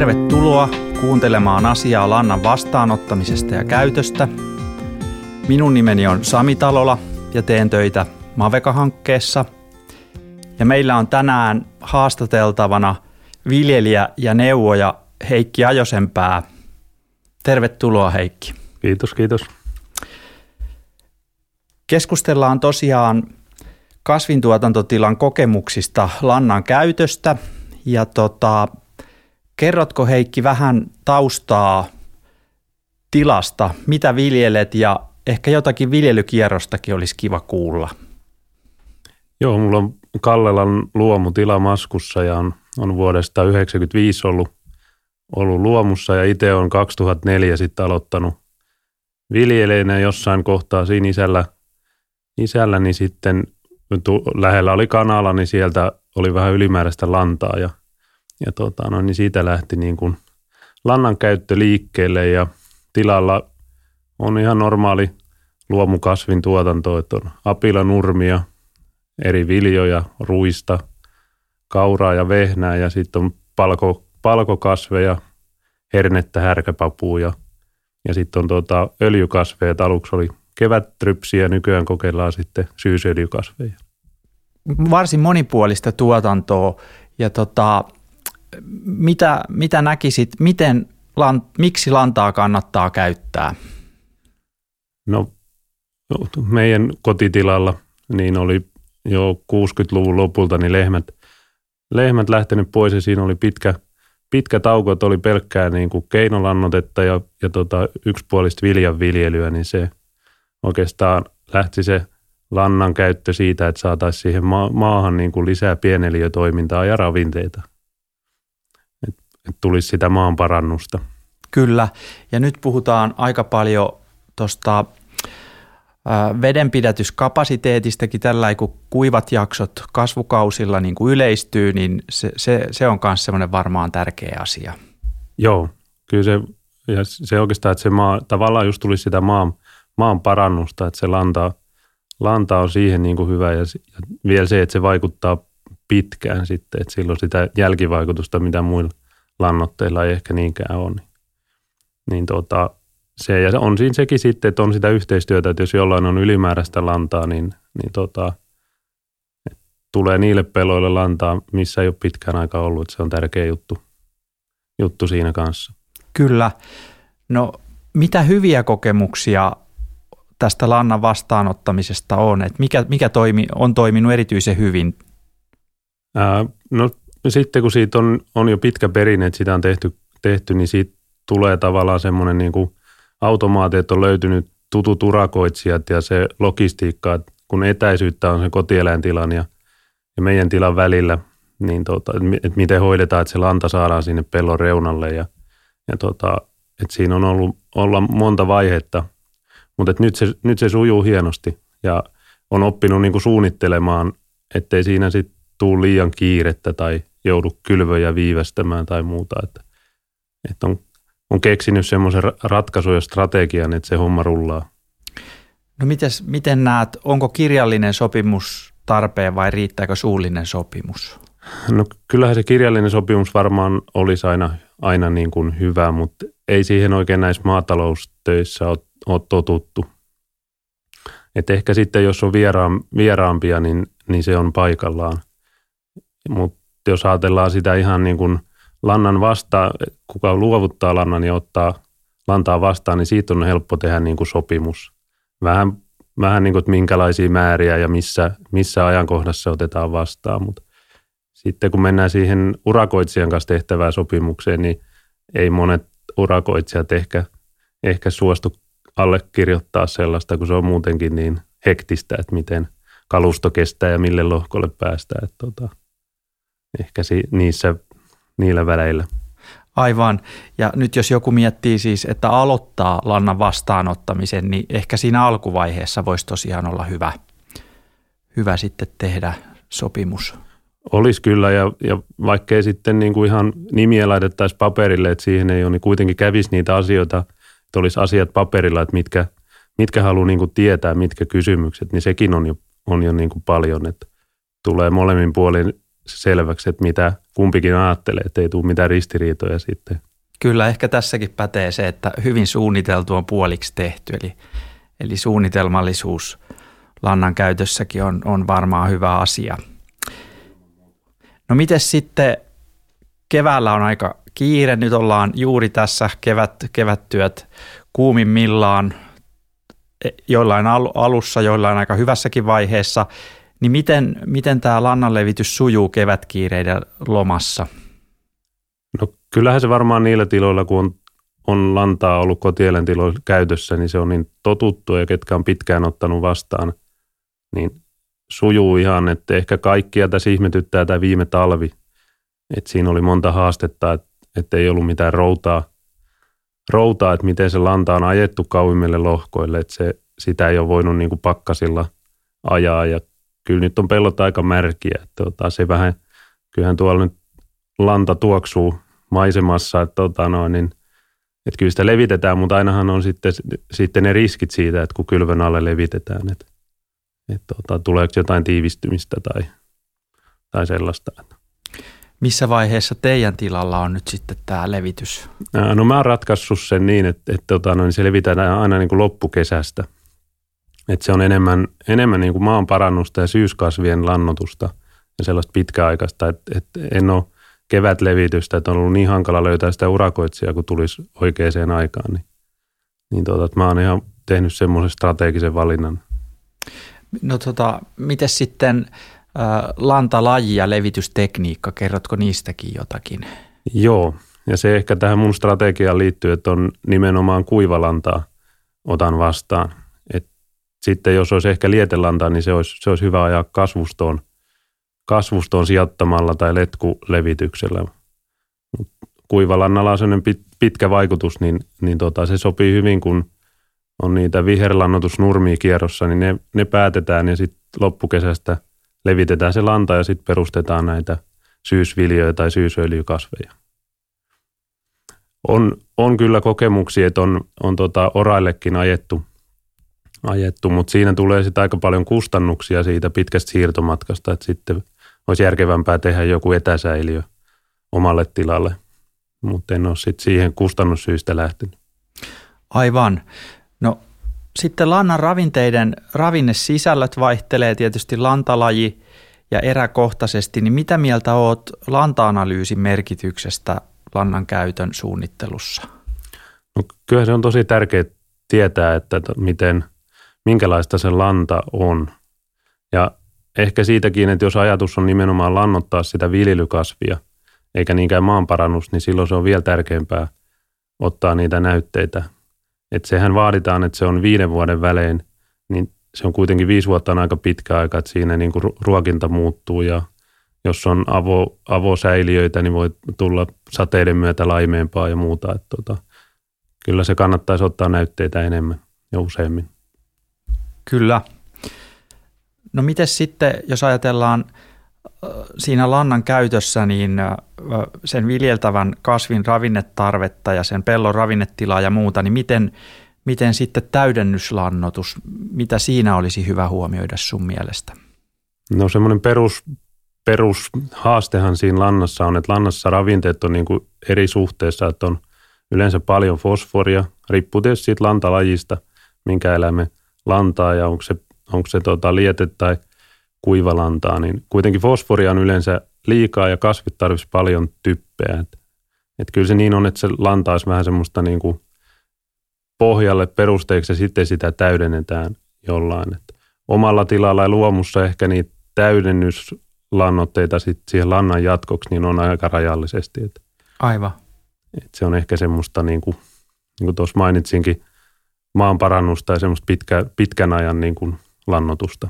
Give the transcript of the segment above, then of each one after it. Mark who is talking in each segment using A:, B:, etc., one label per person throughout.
A: Tervetuloa kuuntelemaan asiaa lannan vastaanottamisesta ja käytöstä. Minun nimeni on Sami Talola ja teen töitä Maveka-hankkeessa. Ja meillä on tänään haastateltavana viljelijä ja neuvoja Heikki Ajosenpää. Tervetuloa Heikki.
B: Kiitos, kiitos.
A: Keskustellaan tosiaan kasvintuotantotilan kokemuksista lannan käytöstä ja tota, kerrotko Heikki vähän taustaa tilasta, mitä viljelet ja ehkä jotakin viljelykierrostakin olisi kiva kuulla.
B: Joo, mulla on Kallelan luomutila Maskussa ja on, on vuodesta 1995 ollut, ollut luomussa ja itse on 2004 sitten aloittanut viljeleinä jossain kohtaa siinä isällä, isälläni niin sitten lähellä oli kanala, niin sieltä oli vähän ylimääräistä lantaa ja, ja tota, no, niin siitä lähti niin kuin lannan käyttö liikkeelle ja tilalla on ihan normaali luomukasvin tuotanto, että on apilanurmia, eri viljoja, ruista, kauraa ja vehnää ja sitten on palko, palkokasveja, hernettä, härkäpapua ja, ja sitten on tuota öljykasveja. Aluksi oli kevättrypsiä, nykyään kokeillaan sitten syysöljykasveja.
A: Varsin monipuolista tuotantoa ja tota, mitä, mitä näkisit, miten, miksi lantaa kannattaa käyttää?
B: No meidän kotitilalla niin oli jo 60-luvun lopulta niin lehmät, lehmät lähtenyt pois ja siinä oli pitkä, pitkä tauko, että oli pelkkää niin kuin keinolannotetta ja, ja tota, yksipuolista viljanviljelyä, niin se oikeastaan lähti se lannan käyttö siitä, että saataisiin siihen ma- maahan niin kuin lisää pieneliötoimintaa ja ravinteita. Tulisi sitä maan parannusta.
A: Kyllä, ja nyt puhutaan aika paljon tuosta vedenpidätyskapasiteetistakin tällä kun kuivat jaksot kasvukausilla niin kuin yleistyy, niin se, se, se on myös semmoinen varmaan tärkeä asia.
B: Joo, kyllä se, ja se oikeastaan, että se maa, tavallaan just tulisi sitä maan, maan parannusta, että se lanta, lanta on siihen niin kuin hyvä ja, ja vielä se, että se vaikuttaa pitkään sitten, että silloin sitä jälkivaikutusta, mitä muilla lannoitteilla ei ehkä niinkään ole. Niin, niin tota, se, ja on siinä sekin sitten, että on sitä yhteistyötä, että jos jollain on ylimääräistä lantaa, niin, niin tota, tulee niille peloille lantaa, missä ei ole pitkään aikaa ollut. Että se on tärkeä juttu, juttu siinä kanssa.
A: Kyllä. No mitä hyviä kokemuksia tästä lannan vastaanottamisesta on? Että mikä mikä toimi, on toiminut erityisen hyvin?
B: Ää, no sitten kun siitä on, on jo pitkä perinne, että sitä on tehty, tehty niin siitä tulee tavallaan semmoinen niin kuin automaatiot on löytynyt tutut urakoitsijat ja se logistiikka, että kun etäisyyttä on se kotieläintilan ja, ja meidän tilan välillä, niin tota, että miten hoidetaan, että se lanta saadaan sinne pellon reunalle ja, ja tota, että siinä on ollut olla monta vaihetta, mutta nyt se, nyt se sujuu hienosti ja on oppinut niin kuin suunnittelemaan, ettei siinä sitten tule liian kiirettä tai joudu kylvöjä viivästämään tai muuta, että, että on on keksinyt semmoisen ratkaisun ja strategian, että se homma rullaa.
A: No mites, miten näet, onko kirjallinen sopimus tarpeen vai riittääkö suullinen sopimus?
B: No kyllähän se kirjallinen sopimus varmaan olisi aina, aina niin kuin hyvä, mutta ei siihen oikein näissä maataloustöissä ole, ole totuttu. Et ehkä sitten jos on vieraan, vieraampia, niin, niin se on paikallaan. Mutta jos ajatellaan sitä ihan niin kuin – lannan vastaan, kuka luovuttaa lannan ja ottaa lantaa vastaan, niin siitä on helppo tehdä niin kuin sopimus. Vähän, vähän niin kuin, että minkälaisia määriä ja missä, missä ajankohdassa otetaan vastaan, mutta sitten kun mennään siihen urakoitsijan kanssa tehtävään sopimukseen, niin ei monet urakoitsijat ehkä, ehkä suostu allekirjoittaa sellaista, kun se on muutenkin niin hektistä, että miten kalusto kestää ja mille lohkolle päästään. Että tota, ehkä si, niissä niillä väleillä.
A: Aivan. Ja nyt jos joku miettii siis, että aloittaa lannan vastaanottamisen, niin ehkä siinä alkuvaiheessa voisi tosiaan olla hyvä, hyvä sitten tehdä sopimus.
B: Olisi kyllä, ja, ja vaikkei sitten niin kuin ihan nimiä laitettaisiin paperille, että siihen ei ole, niin kuitenkin kävisi niitä asioita, että olisi asiat paperilla, että mitkä, mitkä haluaa niin kuin tietää, mitkä kysymykset, niin sekin on jo, on jo niin kuin paljon, että tulee molemmin puolin selväksi, että mitä kumpikin ajattelee, että ei tule mitään ristiriitoja sitten.
A: Kyllä, ehkä tässäkin pätee se, että hyvin suunniteltu on puoliksi tehty, eli, eli suunnitelmallisuus lannan käytössäkin on, on varmaan hyvä asia. No miten sitten keväällä on aika kiire, nyt ollaan juuri tässä kevät, kevättyöt kuumimmillaan, e, joillain alussa, joillain aika hyvässäkin vaiheessa, niin miten, miten tämä lannanlevitys sujuu kevätkiireiden lomassa?
B: No kyllähän se varmaan niillä tiloilla, kun on, on lantaa ollut kotieläintiloilla käytössä, niin se on niin totuttu ja ketkä on pitkään ottanut vastaan, niin sujuu ihan, että ehkä kaikkia tässä ihmetyttää tämä viime talvi. Että siinä oli monta haastetta, että, että ei ollut mitään routaa, routaa, että miten se lanta on ajettu kauimmille lohkoille, että se, sitä ei ole voinut niin kuin pakkasilla ajaa ja kyllä nyt on pellot aika märkiä, että tota, se vähän, kyllähän tuolla nyt lanta tuoksuu maisemassa, että, tota, no, niin, että kyllä sitä levitetään, mutta ainahan on sitten, sitten ne riskit siitä, että kun kylvön alle levitetään, että, että tota, tuleeko jotain tiivistymistä tai, tai sellaista.
A: Missä vaiheessa teidän tilalla on nyt sitten tämä levitys?
B: No mä oon ratkaissut sen niin, että, että tota, no, niin se levitään aina niin kuin loppukesästä. Että se on enemmän, enemmän niin kuin maan parannusta ja syyskasvien lannotusta ja sellaista pitkäaikaista, että, että en ole kevätlevitystä, että on ollut niin hankala löytää sitä urakoitsijaa, kun tulisi oikeaan aikaan. Niin, niin että mä oon ihan tehnyt semmoisen strategisen valinnan.
A: No tota, miten sitten äh, lantalaji ja levitystekniikka, kerrotko niistäkin jotakin?
B: Joo, ja se ehkä tähän mun strategiaan liittyy, että on nimenomaan kuivalantaa otan vastaan. Sitten jos olisi ehkä lietelantaa, niin se olisi, se olisi hyvä ajaa kasvustoon – kasvustoon sijoittamalla tai letkulevityksellä. Kuivalannalla on sellainen pitkä vaikutus, niin, niin tota, se sopii hyvin, kun on niitä viherlannotusnurmia kierrossa, niin ne, ne päätetään ja sitten loppukesästä levitetään se lanta ja sitten perustetaan näitä syysviljoja tai syysöljykasveja. On, on kyllä kokemuksia, että on, on tota oraillekin ajettu, ajettu mutta siinä tulee sitten aika paljon kustannuksia siitä pitkästä siirtomatkasta, että sitten olisi järkevämpää tehdä joku etäsäiliö omalle tilalle, mutta en ole sitten siihen kustannussyistä lähtenyt.
A: Aivan. No sitten lannan ravinteiden ravinnesisällöt vaihtelee tietysti lantalaji ja eräkohtaisesti, niin mitä mieltä oot lanta-analyysin merkityksestä lannan käytön suunnittelussa?
B: No, kyllä se on tosi tärkeää tietää, että miten, minkälaista se lanta on. Ja ehkä siitäkin, että jos ajatus on nimenomaan lannottaa sitä viljelykasvia, eikä niinkään maanparannus, niin silloin se on vielä tärkeämpää ottaa niitä näytteitä. Että sehän vaaditaan, että se on viiden vuoden välein, niin se on kuitenkin viisi vuotta on aika pitkä aika, että siinä niin kuin ruokinta muuttuu ja jos on avo, avosäiliöitä, niin voi tulla sateiden myötä laimeempaa ja muuta. Että tota, kyllä se kannattaisi ottaa näytteitä enemmän ja useammin.
A: Kyllä, No miten sitten, jos ajatellaan siinä lannan käytössä, niin sen viljeltävän kasvin ravinnetarvetta ja sen pellon ravinnetilaa ja muuta, niin miten, miten sitten täydennyslannotus, mitä siinä olisi hyvä huomioida sun mielestä?
B: No semmoinen perus, perushaastehan siinä lannassa on, että lannassa ravinteet on niin kuin eri suhteessa, että on yleensä paljon fosforia, riippuu tietysti siitä lantalajista, minkä eläimen lantaa ja onko se onko se tota liete tai kuivalantaa, niin kuitenkin fosforia on yleensä liikaa ja kasvit tarvitsisi paljon typpeä. Et, et kyllä se niin on, että se lanta olisi vähän semmoista niin kuin pohjalle perusteeksi ja sitten sitä täydennetään jollain. Et omalla tilalla ja luomussa ehkä niitä täydennyslannoitteita sit siihen lannan jatkoksi niin on aika rajallisesti. Et,
A: Aivan.
B: Et se on ehkä semmoista, niin kuin, niin kuin tuossa mainitsinkin, maanparannusta ja semmoista pitkä, pitkän ajan niin kuin lannotusta.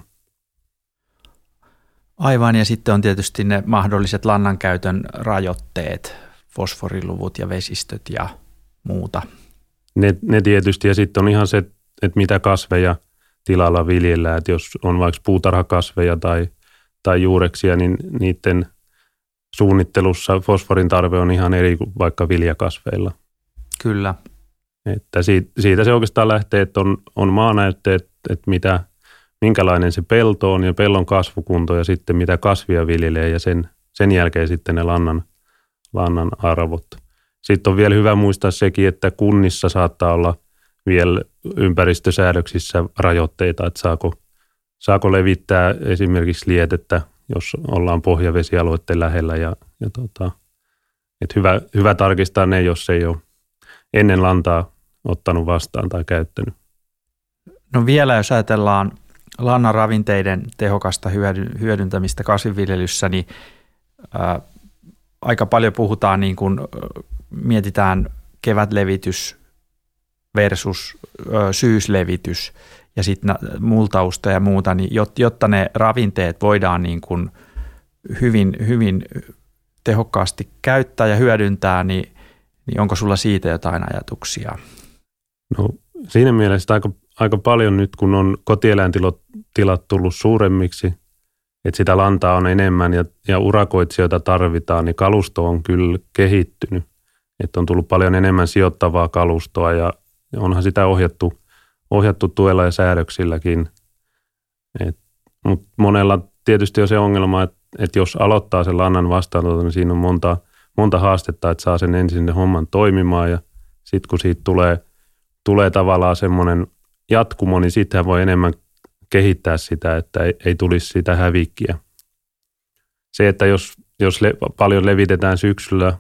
A: Aivan, ja sitten on tietysti ne mahdolliset lannankäytön rajoitteet, fosforiluvut ja vesistöt ja muuta.
B: Ne, ne tietysti, ja sitten on ihan se, että mitä kasveja tilalla viljellään, että jos on vaikka puutarhakasveja tai, tai juureksia, niin niiden suunnittelussa fosforin tarve on ihan eri kuin vaikka viljakasveilla.
A: Kyllä.
B: Että siitä, siitä se oikeastaan lähtee, että on, on maanäytteet, että mitä minkälainen se pelto on ja pellon kasvukunto ja sitten mitä kasvia viljelee ja sen, sen jälkeen sitten ne lannan, lannan arvot. Sitten on vielä hyvä muistaa sekin, että kunnissa saattaa olla vielä ympäristösäädöksissä rajoitteita, että saako, saako levittää esimerkiksi lietettä, jos ollaan pohjavesialueiden lähellä ja, ja tota, että hyvä, hyvä tarkistaa ne, jos ei ole ennen lantaa ottanut vastaan tai käyttänyt.
A: No vielä jos ajatellaan lannan ravinteiden tehokasta hyödyntämistä kasvinviljelyssä, niin ää, aika paljon puhutaan, niin kun mietitään kevätlevitys versus ä, syyslevitys ja sitten multausta ja muuta, niin jotta ne ravinteet voidaan niin kun hyvin, hyvin tehokkaasti käyttää ja hyödyntää, niin, niin onko sulla siitä jotain ajatuksia?
B: No siinä mielessä aika, aika paljon nyt, kun on kotieläintilat tullut suuremmiksi, että sitä lantaa on enemmän ja, ja urakoitsijoita tarvitaan, niin kalusto on kyllä kehittynyt. Että on tullut paljon enemmän sijoittavaa kalustoa ja onhan sitä ohjattu, ohjattu tuella ja säädöksilläkin. Mutta monella tietysti on se ongelma, että, että jos aloittaa sen lannan vastaanoton, niin siinä on monta, monta haastetta, että saa sen ensin sen homman toimimaan ja sitten kun siitä tulee – tulee tavallaan semmoinen jatkumo, niin sitten voi enemmän kehittää sitä, että ei, ei tulisi sitä hävikkiä. Se, että jos, jos le, paljon levitetään syksyllä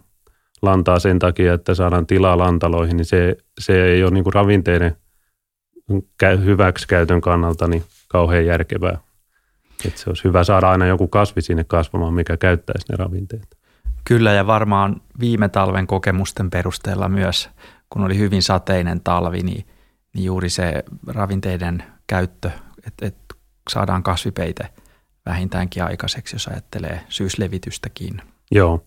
B: lantaa sen takia, että saadaan tilaa lantaloihin, niin se, se ei ole niin kuin ravinteiden hyväksikäytön kannalta niin kauhean järkevää. Että se olisi hyvä saada aina joku kasvi sinne kasvamaan, mikä käyttäisi ne ravinteet.
A: Kyllä ja varmaan viime talven kokemusten perusteella myös kun oli hyvin sateinen talvi, niin, niin juuri se ravinteiden käyttö, että et saadaan kasvipeite vähintäänkin aikaiseksi, jos ajattelee syyslevitystäkin.
B: Joo,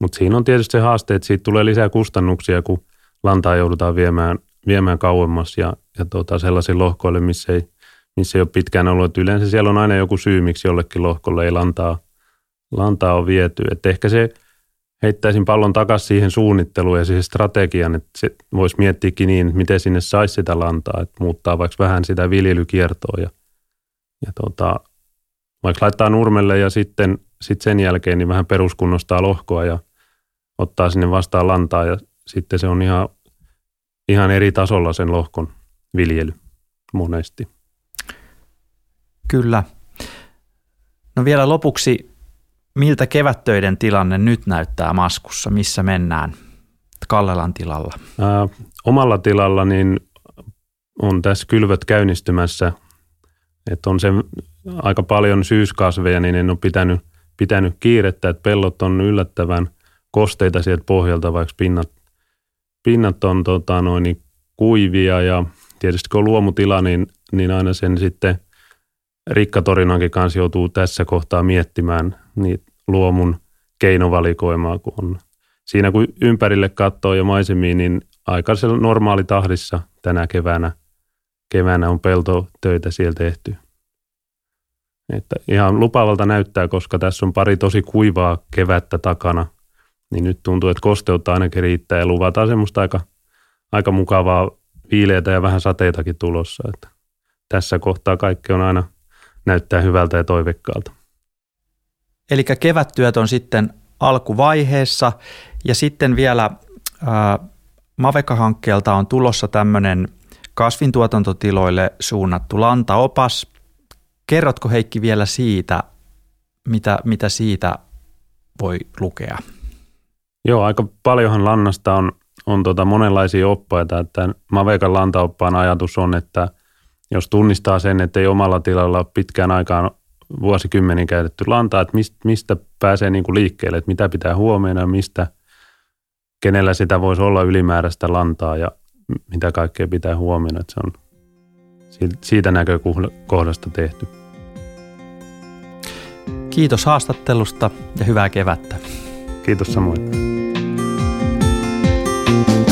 B: mutta siinä on tietysti se haaste, että siitä tulee lisää kustannuksia, kun lantaa joudutaan viemään, viemään kauemmas ja, ja tota, sellaisiin lohkoille, missä ei, missä ei ole pitkään ollut. Et yleensä siellä on aina joku syy, miksi jollekin lohkolle ei lantaa, lantaa ole viety. Et ehkä se heittäisin pallon takaisin siihen suunnitteluun ja siihen strategian, että se voisi miettiäkin niin, että miten sinne saisi sitä lantaa, että muuttaa vaikka vähän sitä viljelykiertoa ja, ja tota, vaikka laittaa nurmelle ja sitten sit sen jälkeen niin vähän peruskunnostaa lohkoa ja ottaa sinne vastaan lantaa ja sitten se on ihan, ihan eri tasolla sen lohkon viljely monesti.
A: Kyllä. No vielä lopuksi Miltä kevättöiden tilanne nyt näyttää Maskussa? Missä mennään Kallelan tilalla?
B: Ää, omalla tilalla niin on tässä kylvöt käynnistymässä. Että on se aika paljon syyskasveja, niin en ole pitänyt, pitänyt kiirettä, että pellot on yllättävän kosteita sieltä pohjalta, vaikka pinnat, pinnat on tota, noin, niin kuivia ja tietysti kun on luomutila, niin, niin aina sen sitten rikkatorinankin kanssa joutuu tässä kohtaa miettimään niitä luomun keinovalikoimaa, kun on. Siinä kun ympärille katsoo ja maisemiin, niin aika normaali tahdissa tänä keväänä, keväänä on peltotöitä siellä tehty. Että ihan lupavalta näyttää, koska tässä on pari tosi kuivaa kevättä takana, niin nyt tuntuu, että kosteutta ainakin riittää ja luvataan semmoista aika, aika mukavaa viileitä ja vähän sateitakin tulossa. Että tässä kohtaa kaikki on aina näyttää hyvältä ja toivekkaalta.
A: Eli kevättyöt on sitten alkuvaiheessa ja sitten vielä Maveka-hankkeelta on tulossa tämmöinen kasvintuotantotiloille suunnattu lantaopas. Kerrotko Heikki vielä siitä, mitä, mitä siitä voi lukea?
B: Joo, aika paljonhan lannasta on, on tota monenlaisia oppaita. Että Mavekan lantaoppaan ajatus on, että jos tunnistaa sen, että ei omalla tilalla pitkään aikaan vuosikymmenin käytetty lantaa, että mistä, mistä pääsee niin kuin liikkeelle, että mitä pitää huomioida, mistä, kenellä sitä voisi olla ylimääräistä lantaa ja mitä kaikkea pitää huomioida, että se on siitä näkökohdasta tehty.
A: Kiitos haastattelusta ja hyvää kevättä.
B: Kiitos samoin. thank you